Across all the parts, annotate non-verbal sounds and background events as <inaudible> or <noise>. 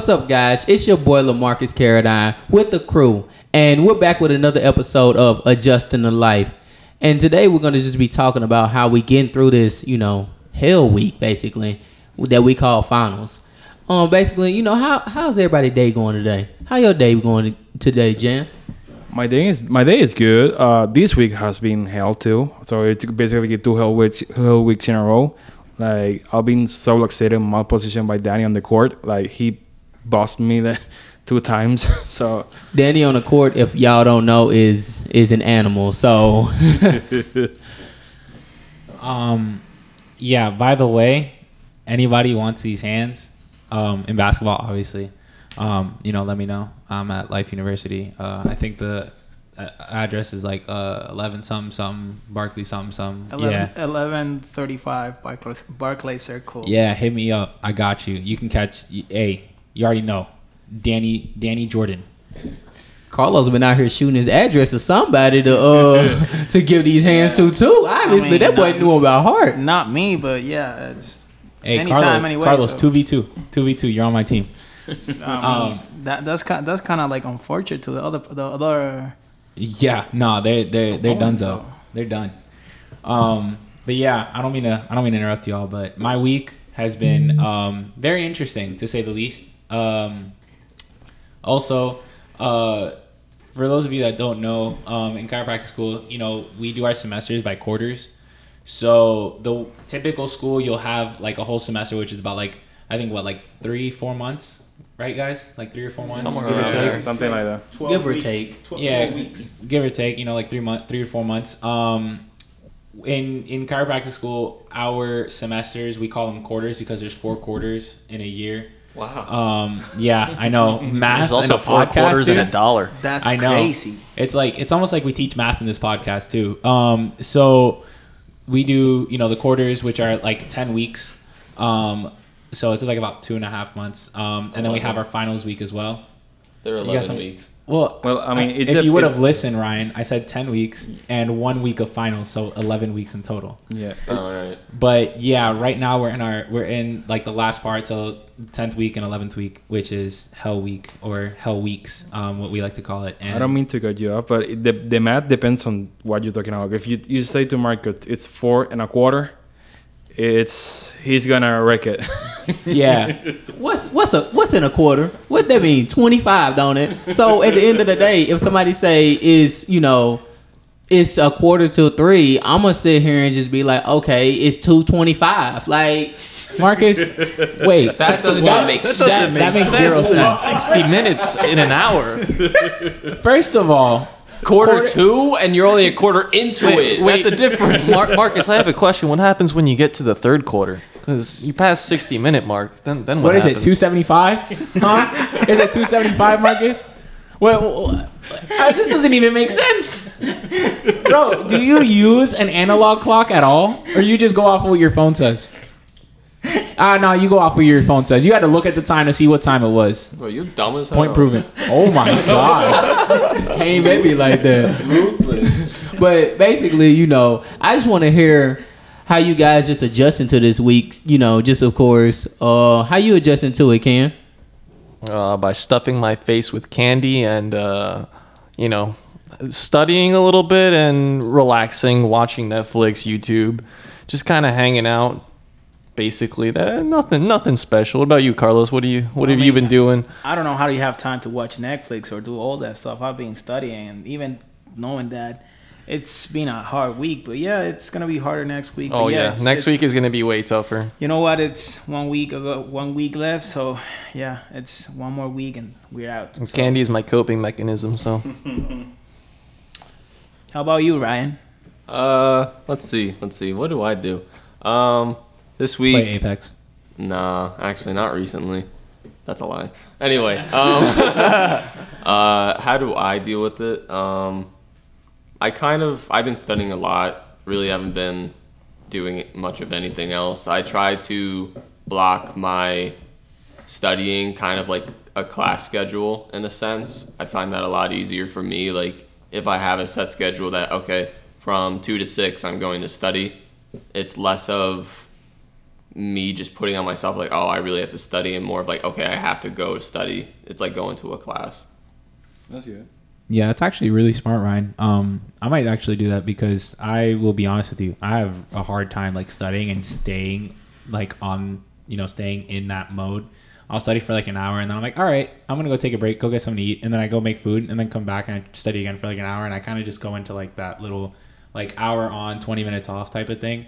What's up, guys? It's your boy Lamarcus Caradine with the crew, and we're back with another episode of Adjusting to Life. And today we're gonna just be talking about how we getting through this, you know, hell week basically that we call finals. Um, basically, you know, how how's everybody day going today? How your day going today, Jan? My day is my day is good. Uh, this week has been hell too. So it's basically two hell weeks hell weeks in a row. Like I've been so luxated in my position by Danny on the court. Like he bossed me that <laughs> two times. <laughs> so Danny on the court, if y'all don't know, is is an animal. So <laughs> Um, yeah. By the way, anybody wants these hands um, in basketball, obviously, um, you know, let me know. I'm at Life University. Uh, I think the uh, address is like uh, eleven some something Barkley some something. 11, Yeah. 1135 Barclays, Barclays Circle. Yeah, hit me up. I got you. You can catch. Hey, you already know, Danny Danny Jordan. Carlos been out here shooting his address to somebody to uh to give these hands to too. Obviously, mean, that boy not- knew about heart. Not me, but yeah, it's Hey, anytime, Carlos, anyway. Carlos, so, two v two, two v two. You're on my team. <laughs> I mean, um, that that's kind that's kind of like unfortunate to the other the other. Yeah, no, they they they're done though. so. They're done. Um, but yeah, I don't mean to I don't mean to interrupt y'all, but my week has been um very interesting to say the least. Um, also, uh, for those of you that don't know, um, in chiropractic school, you know, we do our semesters by quarters. So the typical school, you'll have like a whole semester, which is about like I think what like three four months, right, guys? Like three or four months, give or take. there. something like that. Give or take. yeah, give or take, you know, like three month, three or four months. Um, in in chiropractic school, our semesters we call them quarters because there's four quarters in a year. Wow. Um, yeah, I know <laughs> math. There's also and a four podcast, quarters and a dollar. That's I know. crazy. It's like it's almost like we teach math in this podcast too. Um, so we do you know the quarters, which are like ten weeks. Um, so it's like about two and a half months. Um, and then we have our finals week as well. There are You 11 some- weeks. Well, Well, I mean, it's if a- you would it- have listened, Ryan, I said ten weeks and one week of finals, so eleven weeks in total. Yeah. All right. But yeah, right now we're in our we're in like the last part, so tenth week and eleventh week, which is Hell Week or Hell Weeks, um, what we like to call it. And I don't mean to cut you off, but the the math depends on what you're talking about. If you you say to Market it's four and a quarter, it's he's gonna wreck it. <laughs> yeah, What's what's a what's in a quarter? What that mean? Twenty five, don't it? So at the end of the day, if somebody say is you know it's a quarter to three, I'm gonna sit here and just be like, okay, it's two twenty five. Like Marcus, wait, That doesn't What? even make That sense. doesn't That makes zero sense. 60 minutes in an hour. first of all, Quarter, Quarter- two, and you're only a quarter into it. That's a different. Mar- Marcus, I have a question. What happens when you get to the third quarter? Because you pass 60 minute mark, then then what, what is it? Two seventy five? <laughs> Huh? is it two seventy five, Marcus? Well, uh, this doesn't even make sense, bro. Do you use an analog clock at all, or you just go off of what your phone says? <laughs> Ah, no, you go off what your phone says. You had to look at the time to see what time it was. Bro, you're dumb as hell. Point proven. Oh my <laughs> god. came at me like that. But basically, you know, I just want to hear how you guys just adjusting to this week. You know, just of course, uh, how you adjusting to it, Ken? uh, by stuffing my face with candy and uh, you know studying a little bit and relaxing, watching Netflix, YouTube, just kind of hanging out. Basically, that nothing, nothing special. What about you, Carlos? What do you, what I have you mean, been doing? I don't know how do you have time to watch Netflix or do all that stuff. I've been studying and even knowing that it's been a hard week, but yeah, it's gonna be harder next week. Oh but yeah, it's- next it's- week is gonna be way tougher. You know what? It's one week ago, one week left. So yeah, it's one more week and we're out. So, Candy is my coping mechanism, so <laughs> how about you, Ryan? Uh, let's see. Let's see. What do I do? Um, this week. Play Apex. Nah, actually, not recently. That's a lie. Anyway, um, <laughs> uh, how do I deal with it? Um, I kind of I've been studying a lot. Really haven't been doing much of anything else. I try to block my studying kind of like a class schedule in a sense. I find that a lot easier for me. Like if I have a set schedule that okay, from two to six I'm going to study, it's less of me just putting on myself like, oh, I really have to study, and more of like, okay, I have to go study. It's like going to a class. That's good. Yeah, it's actually really smart, Ryan. Um, I might actually do that because I will be honest with you. I have a hard time like studying and staying like on, you know, staying in that mode. I'll study for like an hour and then I'm like, all right, I'm gonna go take a break, go get something to eat, and then I go make food and then come back and I study again for like an hour and I kind of just go into like that little like hour on, 20 minutes off type of thing.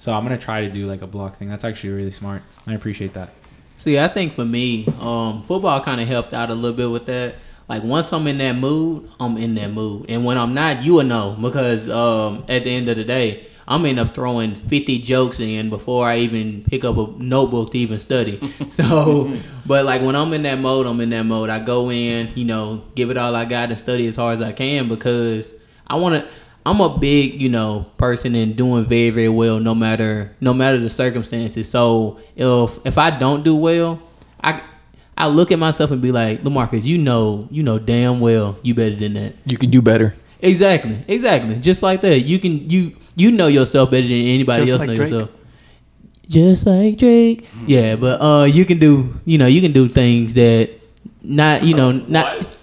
So I'm gonna try to do like a block thing. That's actually really smart. I appreciate that. See, I think for me, um, football kind of helped out a little bit with that. Like once I'm in that mood, I'm in that mood, and when I'm not, you will know because um, at the end of the day, I'm end up throwing 50 jokes in before I even pick up a notebook to even study. <laughs> so, but like when I'm in that mode, I'm in that mode. I go in, you know, give it all I got and study as hard as I can because I want to. I'm a big, you know, person in doing very, very well, no matter no matter the circumstances. So if if I don't do well, I I look at myself and be like, Lamarcus, you know, you know damn well you better than that. You can do better. Exactly, exactly. Just like that. You can you you know yourself better than anybody Just else like know Drake. yourself. Just like Drake. Yeah, but uh you can do you know, you can do things that not you know, not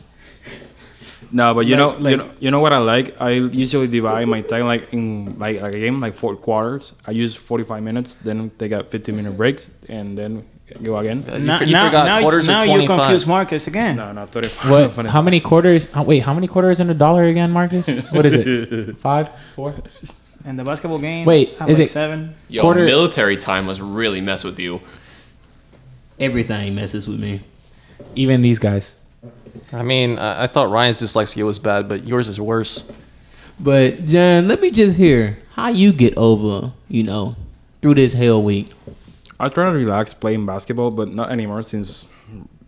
No, but you Like- know, like- you know, you know what I like. I usually divide my time like in like like a game like four quarters. I use forty five minutes, then they got fifteen minute breaks, and then go again. Uh, you now, for- you now, forgot now, quarters are now you 25. confuse Marcus again. No, no, thirty five. <laughs> What? How many quarters? oh, wait, how many quarters in a dollar again, Marcus? <laughs> What is it? Five, four? And the basketball game. Wait, is like it- seven? Yo, Quarter- military time must really mess with you. everything messes with me. Even these guys. I mean, I, I thought Ryan's dyslexia was bad, but yours is worse. But John, let me just hear how you get over, you know, through this hell week. I try to relax playing basketball, but not anymore since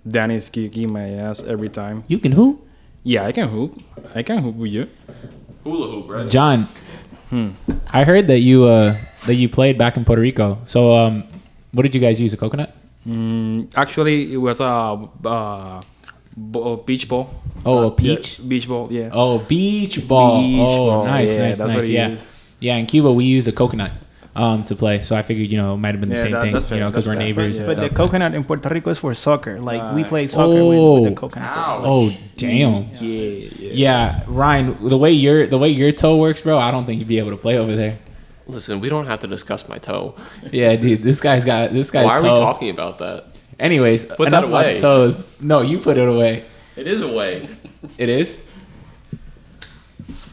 Danny's kicking my ass every time. You can hoop. Yeah, I can hoop. I can hoop with you. Hula hoop, right? John, I heard that you uh that you played back in Puerto Rico. So um, what did you guys use? A coconut? Mm, actually, it was a uh, bo- beach ball. Oh, a Uh, yeah, beach ball. Yeah. Oh, beach ball. Beach oh, ball, nice, yeah, nice, that's nice. what yeah, is. yeah. In Cuba, we used a coconut um to play. So I figured, you know, it might have been the Yeah, same that- thing, that's you know, because we're fair. neighbors. But- and But the stuff. coconut in Puerto Rico is for soccer. Like we Uh, play soccer with, with the Oh. coconut. Oh, damn. Yeah, yeah. Yeah, Ryan, the way your the way your toe works, bro, I don't think you'd be able to play over there. Listen, we don't have to discuss my toe. Yeah, dude, this guy's got this guy's Why are toe. we talking about that? Anyways, Put enough that about the away. toes. No, you put it away. It is away. It is.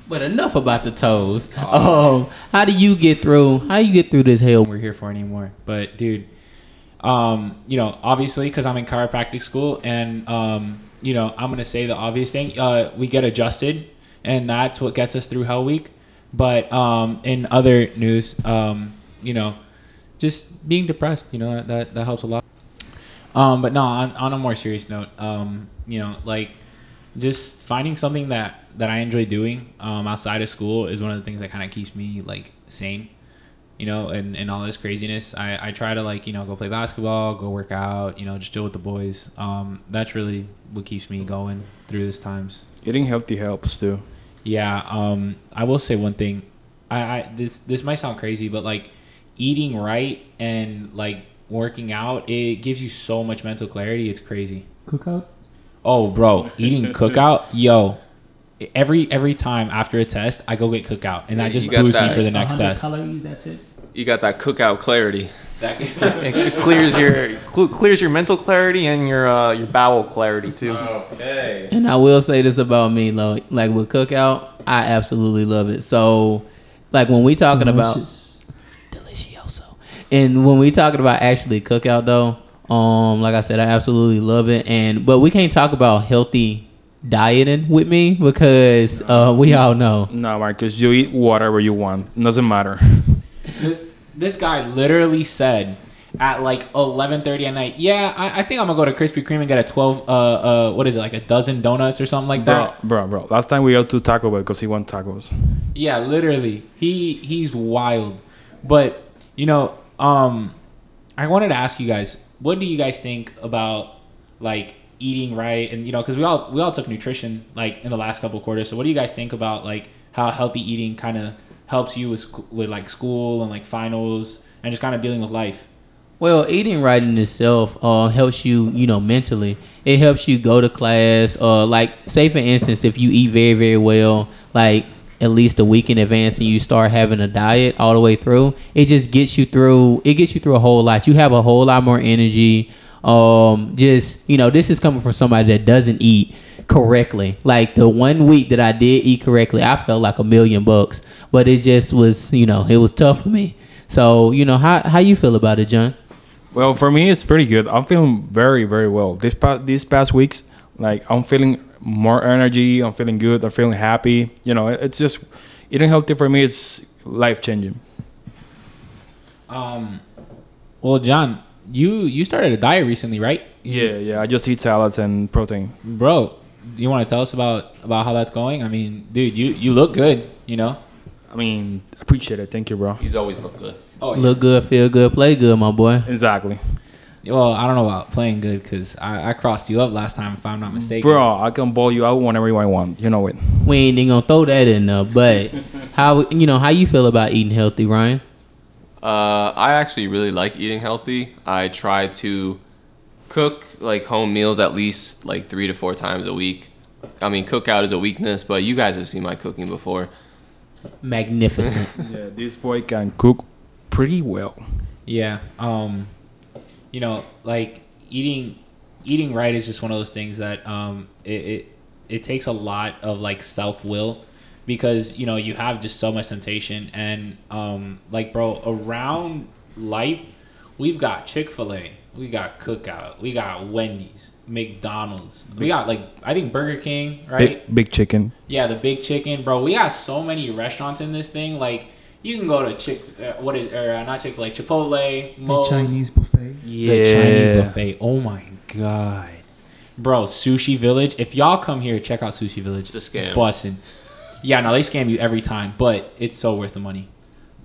But enough about the toes. Um, <laughs> how do you get through? How you get through this hell? We're here for anymore. But dude, um, you know, obviously because I'm in chiropractic school, and um, you know, I'm gonna say the obvious thing. Uh, we get adjusted, and that's what gets us through Hell Week. But um, in other news, um, you know, just being depressed, you know, that that helps a lot. Um, but no, on, on a more serious note, um, you know, like just finding something that that I enjoy doing um, outside of school is one of the things that kind of keeps me like sane. You know, and, and all this craziness, I, I try to like you know go play basketball, go work out, you know, just deal with the boys. Um, that's really what keeps me going through these times. Eating healthy helps too. Yeah, um, I will say one thing. I, I this this might sound crazy, but like eating right and like working out, it gives you so much mental clarity. It's crazy. Cookout. Oh, bro, eating cookout, <laughs> yo. Every every time after a test, I go get cookout, and that just you got boosts me for the next 100 test. calories. That's it. You got that cookout clarity. <laughs> It clears your cl- clears your mental clarity and your uh, your bowel clarity too. Okay. And I will say this about me, like, like with cookout, I absolutely love it. So, like when we talking about delicioso, and when we talking about actually cookout though, um, like I said, I absolutely love it. And but we can't talk about healthy dieting with me because uh, we all know No, Marcus, you eat whatever you want. Doesn't matter. <laughs> This this guy literally said at like eleven thirty at night. Yeah, I, I think I'm gonna go to Krispy Kreme and get a twelve. Uh, uh, what is it like a dozen donuts or something like that? bro, bro. Last time we got to Taco Bell because he want tacos. Yeah, literally. He he's wild. But you know, um I wanted to ask you guys, what do you guys think about like eating right and you know, cuz we all we all took nutrition like in the last couple quarters. So what do you guys think about like how healthy eating kind of helps you with with like school and like finals and just kind of dealing with life? Well, eating right in itself uh, helps you, you know, mentally. It helps you go to class. Uh, like, say for instance, if you eat very, very well, like at least a week in advance, and you start having a diet all the way through, it just gets you through. It gets you through a whole lot. You have a whole lot more energy. Um, just you know, this is coming from somebody that doesn't eat correctly. Like the one week that I did eat correctly, I felt like a million bucks. But it just was, you know, it was tough for me. So, you know, how how you feel about it, John? Well, for me, it's pretty good. I'm feeling very, very well. This past these past weeks, like I'm feeling more energy. I'm feeling good. I'm feeling happy. You know, it's just eating healthy for me. It's life changing. Um, well, John, you you started a diet recently, right? Yeah, yeah. I just eat salads and protein. Bro, you want to tell us about about how that's going? I mean, dude, you you look good. You know. I mean, appreciate it. Thank you, bro. He's always looked good. Oh, Look good, feel good, play good, my boy. Exactly, Well, I don't know about playing good because I, I crossed you up last time, if I'm not mistaken. bro. I can ball you out whenever I want. You know it. We ain't even gonna throw that in there. But how you know how you feel about eating healthy, Ryan? Uh, I actually really like eating healthy. I try to cook like home meals at least like three to four times a week. I mean, cookout is a weakness, but you guys have seen my cooking before. Magnificent. <laughs> Yeah, this boy can cook pretty well. Yeah. Um, you know, like eating eating right is just one of those things that um it it, it takes a lot of like self will because you know you have just so much temptation and um like bro around life we've got Chick Fil A, we got Cookout, we got Wendy's, McDonald's, we got like I think Burger King, right? Big, big chicken. Yeah, the big chicken, bro. We got so many restaurants in this thing. Like you can go to Chick, uh, what is or uh, not Chick Fil A, Chipotle, Moe's, the Chinese buffet. Yeah, the Chinese buffet. Oh my god, bro! Sushi Village. If y'all come here, check out Sushi Village. It's a scam. Bussin'. Yeah, no, they scam you every time, but it's so worth the money.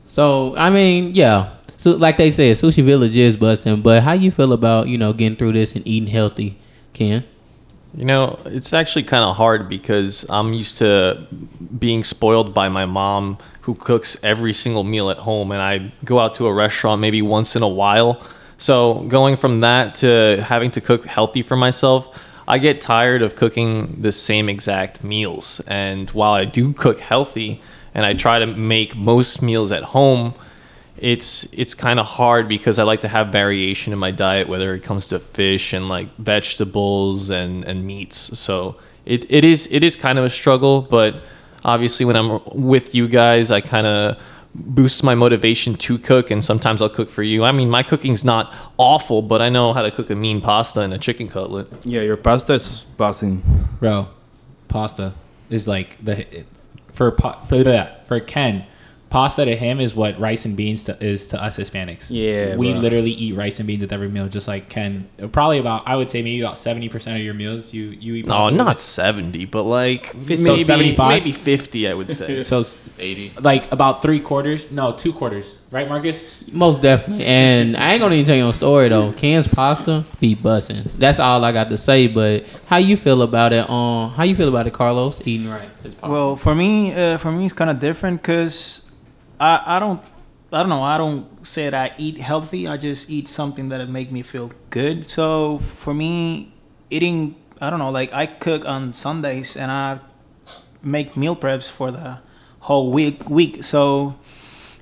so I mean, yeah. So like they said, Sushi Village is busting. But how you feel about you know getting through this and eating healthy, Ken? You know, it's actually kind of hard because I'm used to being spoiled by my mom who cooks every single meal at home, and I go out to a restaurant maybe once in a while. So going from that to having to cook healthy for myself, I get tired of cooking the same exact meals. And while I do cook healthy and I try to make most meals at home, it's it's kind of hard because I like to have variation in my diet, whether it comes to fish and like vegetables and and meats. So it, it is it is kind of a struggle, but obviously when I'm with you guys, I kind of boosts my motivation to cook, and sometimes I'll cook for you. I mean, my cooking's not awful, but I know how to cook a mean pasta and a chicken cutlet. Yeah, your pasta is buzzing. Bro, pasta is like the for pa- for that for Ken. Pasta to him is what rice and beans to, is to us Hispanics. Yeah, we bro. literally eat rice and beans with every meal, just like Ken. Probably about I would say maybe about seventy percent of your meals you you eat. No, pasta with not it. seventy, but like So maybe 75? maybe fifty, I would say. <laughs> So it's 80. like about three quarters, no, two quarters, right, Marcus? Most definitely. And I ain't gonna even tell you a story though. Ken's pasta be busting. That's all I got to say. But how you feel about it? Um, how you feel about it, Carlos? Eating right? It's possible. Well, for me, uh, for me, it's kind of different because I, I don't, I don't know. I don't say that I eat healthy. I just eat something that make me feel good. So for me, eating, I don't know. Like I cook on Sundays and I make meal preps for the whole week. Week. So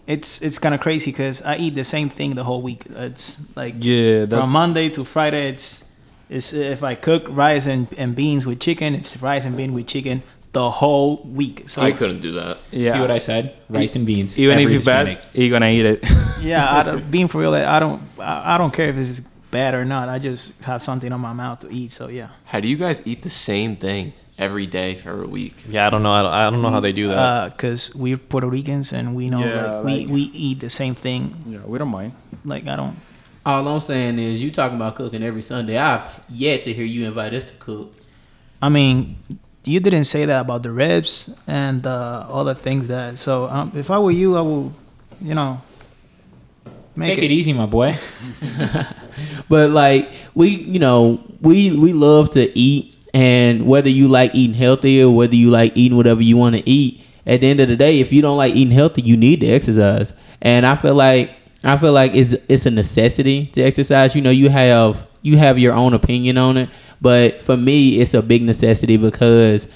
it's it's kind of crazy because I eat the same thing the whole week. It's like Yeah, that's from Monday to Friday, it's it's if I cook rice and, and beans with chicken, it's rice and bean with chicken the whole week. So I couldn't do that. yeah. See what I said? Rice and beans. Even if Every it's bad, you're gonna eat it. <laughs> yeah, I don't, being for real, I don't I, I don't care if it's bad or not. I just have something on my mouth to eat. So yeah, How do you guys eat the same thing every day for a week? yeah, I don't know. I don't, I don't know how they do that. Uh, because we're Puerto Ricans and we know Yeah, like, we like- we eat the same thing. yeah, we don't mind. Like I don't. All I'm saying is you talking about cooking every Sunday. I've yet to hear you invite us to cook. I mean, you didn't say that about the ribs and uh, the things that. So um, if I were you, I would, you know, make Take it easy, my boy. <laughs> But like we, you know, we we love to eat, and whether you like eating healthy or whether you like eating whatever you want to eat, at the end of the day, if you don't like eating healthy, you need to exercise. And I feel like I feel like it's it's a necessity to exercise. You know, you have you have your own opinion on it, but for me, it's a big necessity because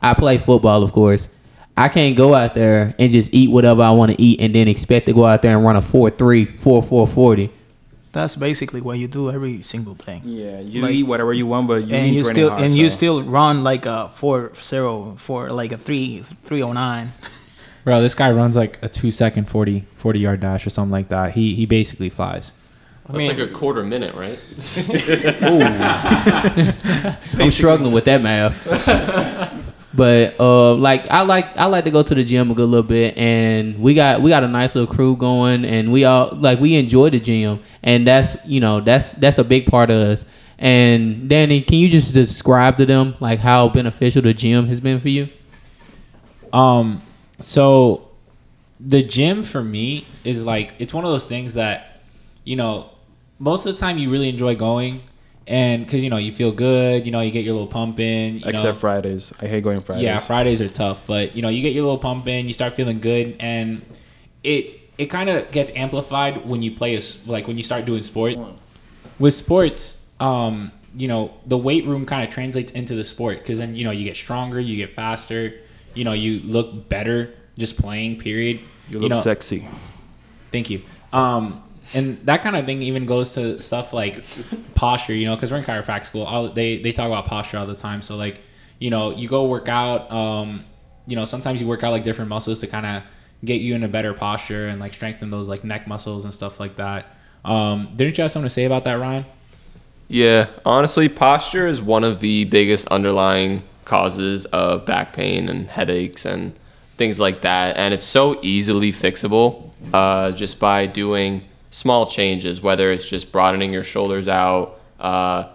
I play football, of course. I can't go out there and just eat whatever I want to eat and then expect to go out there and run a 4-3, 4-4-40. That's basically what you do every single day. Yeah, you Like- eat whatever you want, but you and you still hard, and you still run like a four zero for like a three three oh nine. Bro, this guy runs like a two second 40, 40 yard dash or something like that. He he basically flies. That's mean- like a quarter minute, right? <laughs> <laughs> I'm struggling with that math. but uh, like I like I like to go to the gym a good little bit, and we got we got a nice little crew going, and we all like we enjoy the gym, and that's you know that's that's a big part of us. And Danny, can you just describe to them like how beneficial the gym has been for you? Um, so the gym for me is like it's one of those things that you know most of the time you really enjoy going, and because you know you feel good, you know you get your little pump in. You Except know, Fridays. I hate going Fridays. Yeah, Fridays are tough, but you know, you get your little pump in, you start feeling good, and it it kind of gets amplified when you play a s like when you start doing sport. With sports, um, you know, the weight room kind of translates into the sport because then you know you get stronger, you get faster, you know, you look better just playing. Period. You look know, sexy. Thank you. Um, and that kind of thing even goes to stuff like posture, you know, because we're in chiropractic school. All they they talk about posture all the time. So like, you know, you go work out. Um, you know, sometimes you work out like different muscles to kind of get you in a better posture and like strengthen those like neck muscles and stuff like that. Um, didn't you have something to say about that, Ryan? Yeah, honestly, posture is one of the biggest underlying causes of back pain and headaches and things like that. And it's so easily fixable uh, just by doing small changes, whether it's just broadening your shoulders out, uh,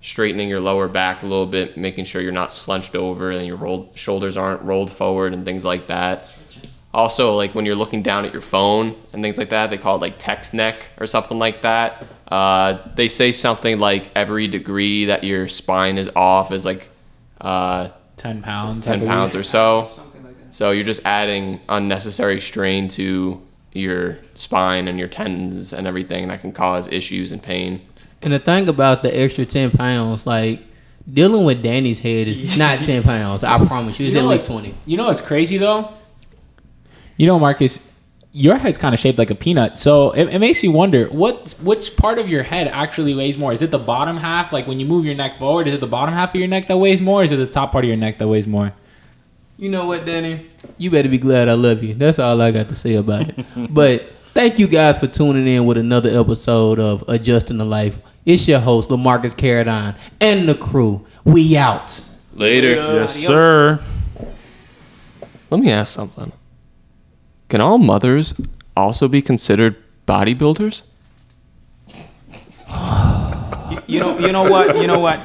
straightening your lower back a little bit, making sure you're not slunched over and your rolled, shoulders aren't rolled forward and things like that. Also, like when you're looking down at your phone and things like that, they call it like text neck or something like that. Uh, they say something like every degree that your spine is off is like uh, Ten pounds. 10 pounds or so. So you're just adding unnecessary strain to your spine and your tendons and everything that can cause issues and pain. And the thing about the extra ten pounds, like dealing with Danny's head is not ten pounds. I promise you, it's You at least twenty. You know what's crazy though? You know, Marcus, your head's kind of shaped like a peanut, so it, it makes you wonder what's which part of your head actually weighs more. Is it the bottom half, like when you move your neck forward? Is it the bottom half of your neck that weighs more? Or is it the top part of your neck that weighs more? You know what, Danny? You better be glad I love you. That's all I got to say about it. <laughs> but thank you guys for tuning in with another episode of Adjusting the Life. It's your host, Lamarcus Caradine, and the crew. We out. Later. Yes, sir. Let me ask something. Can all mothers also be considered bodybuilders? You, you know you know what you know what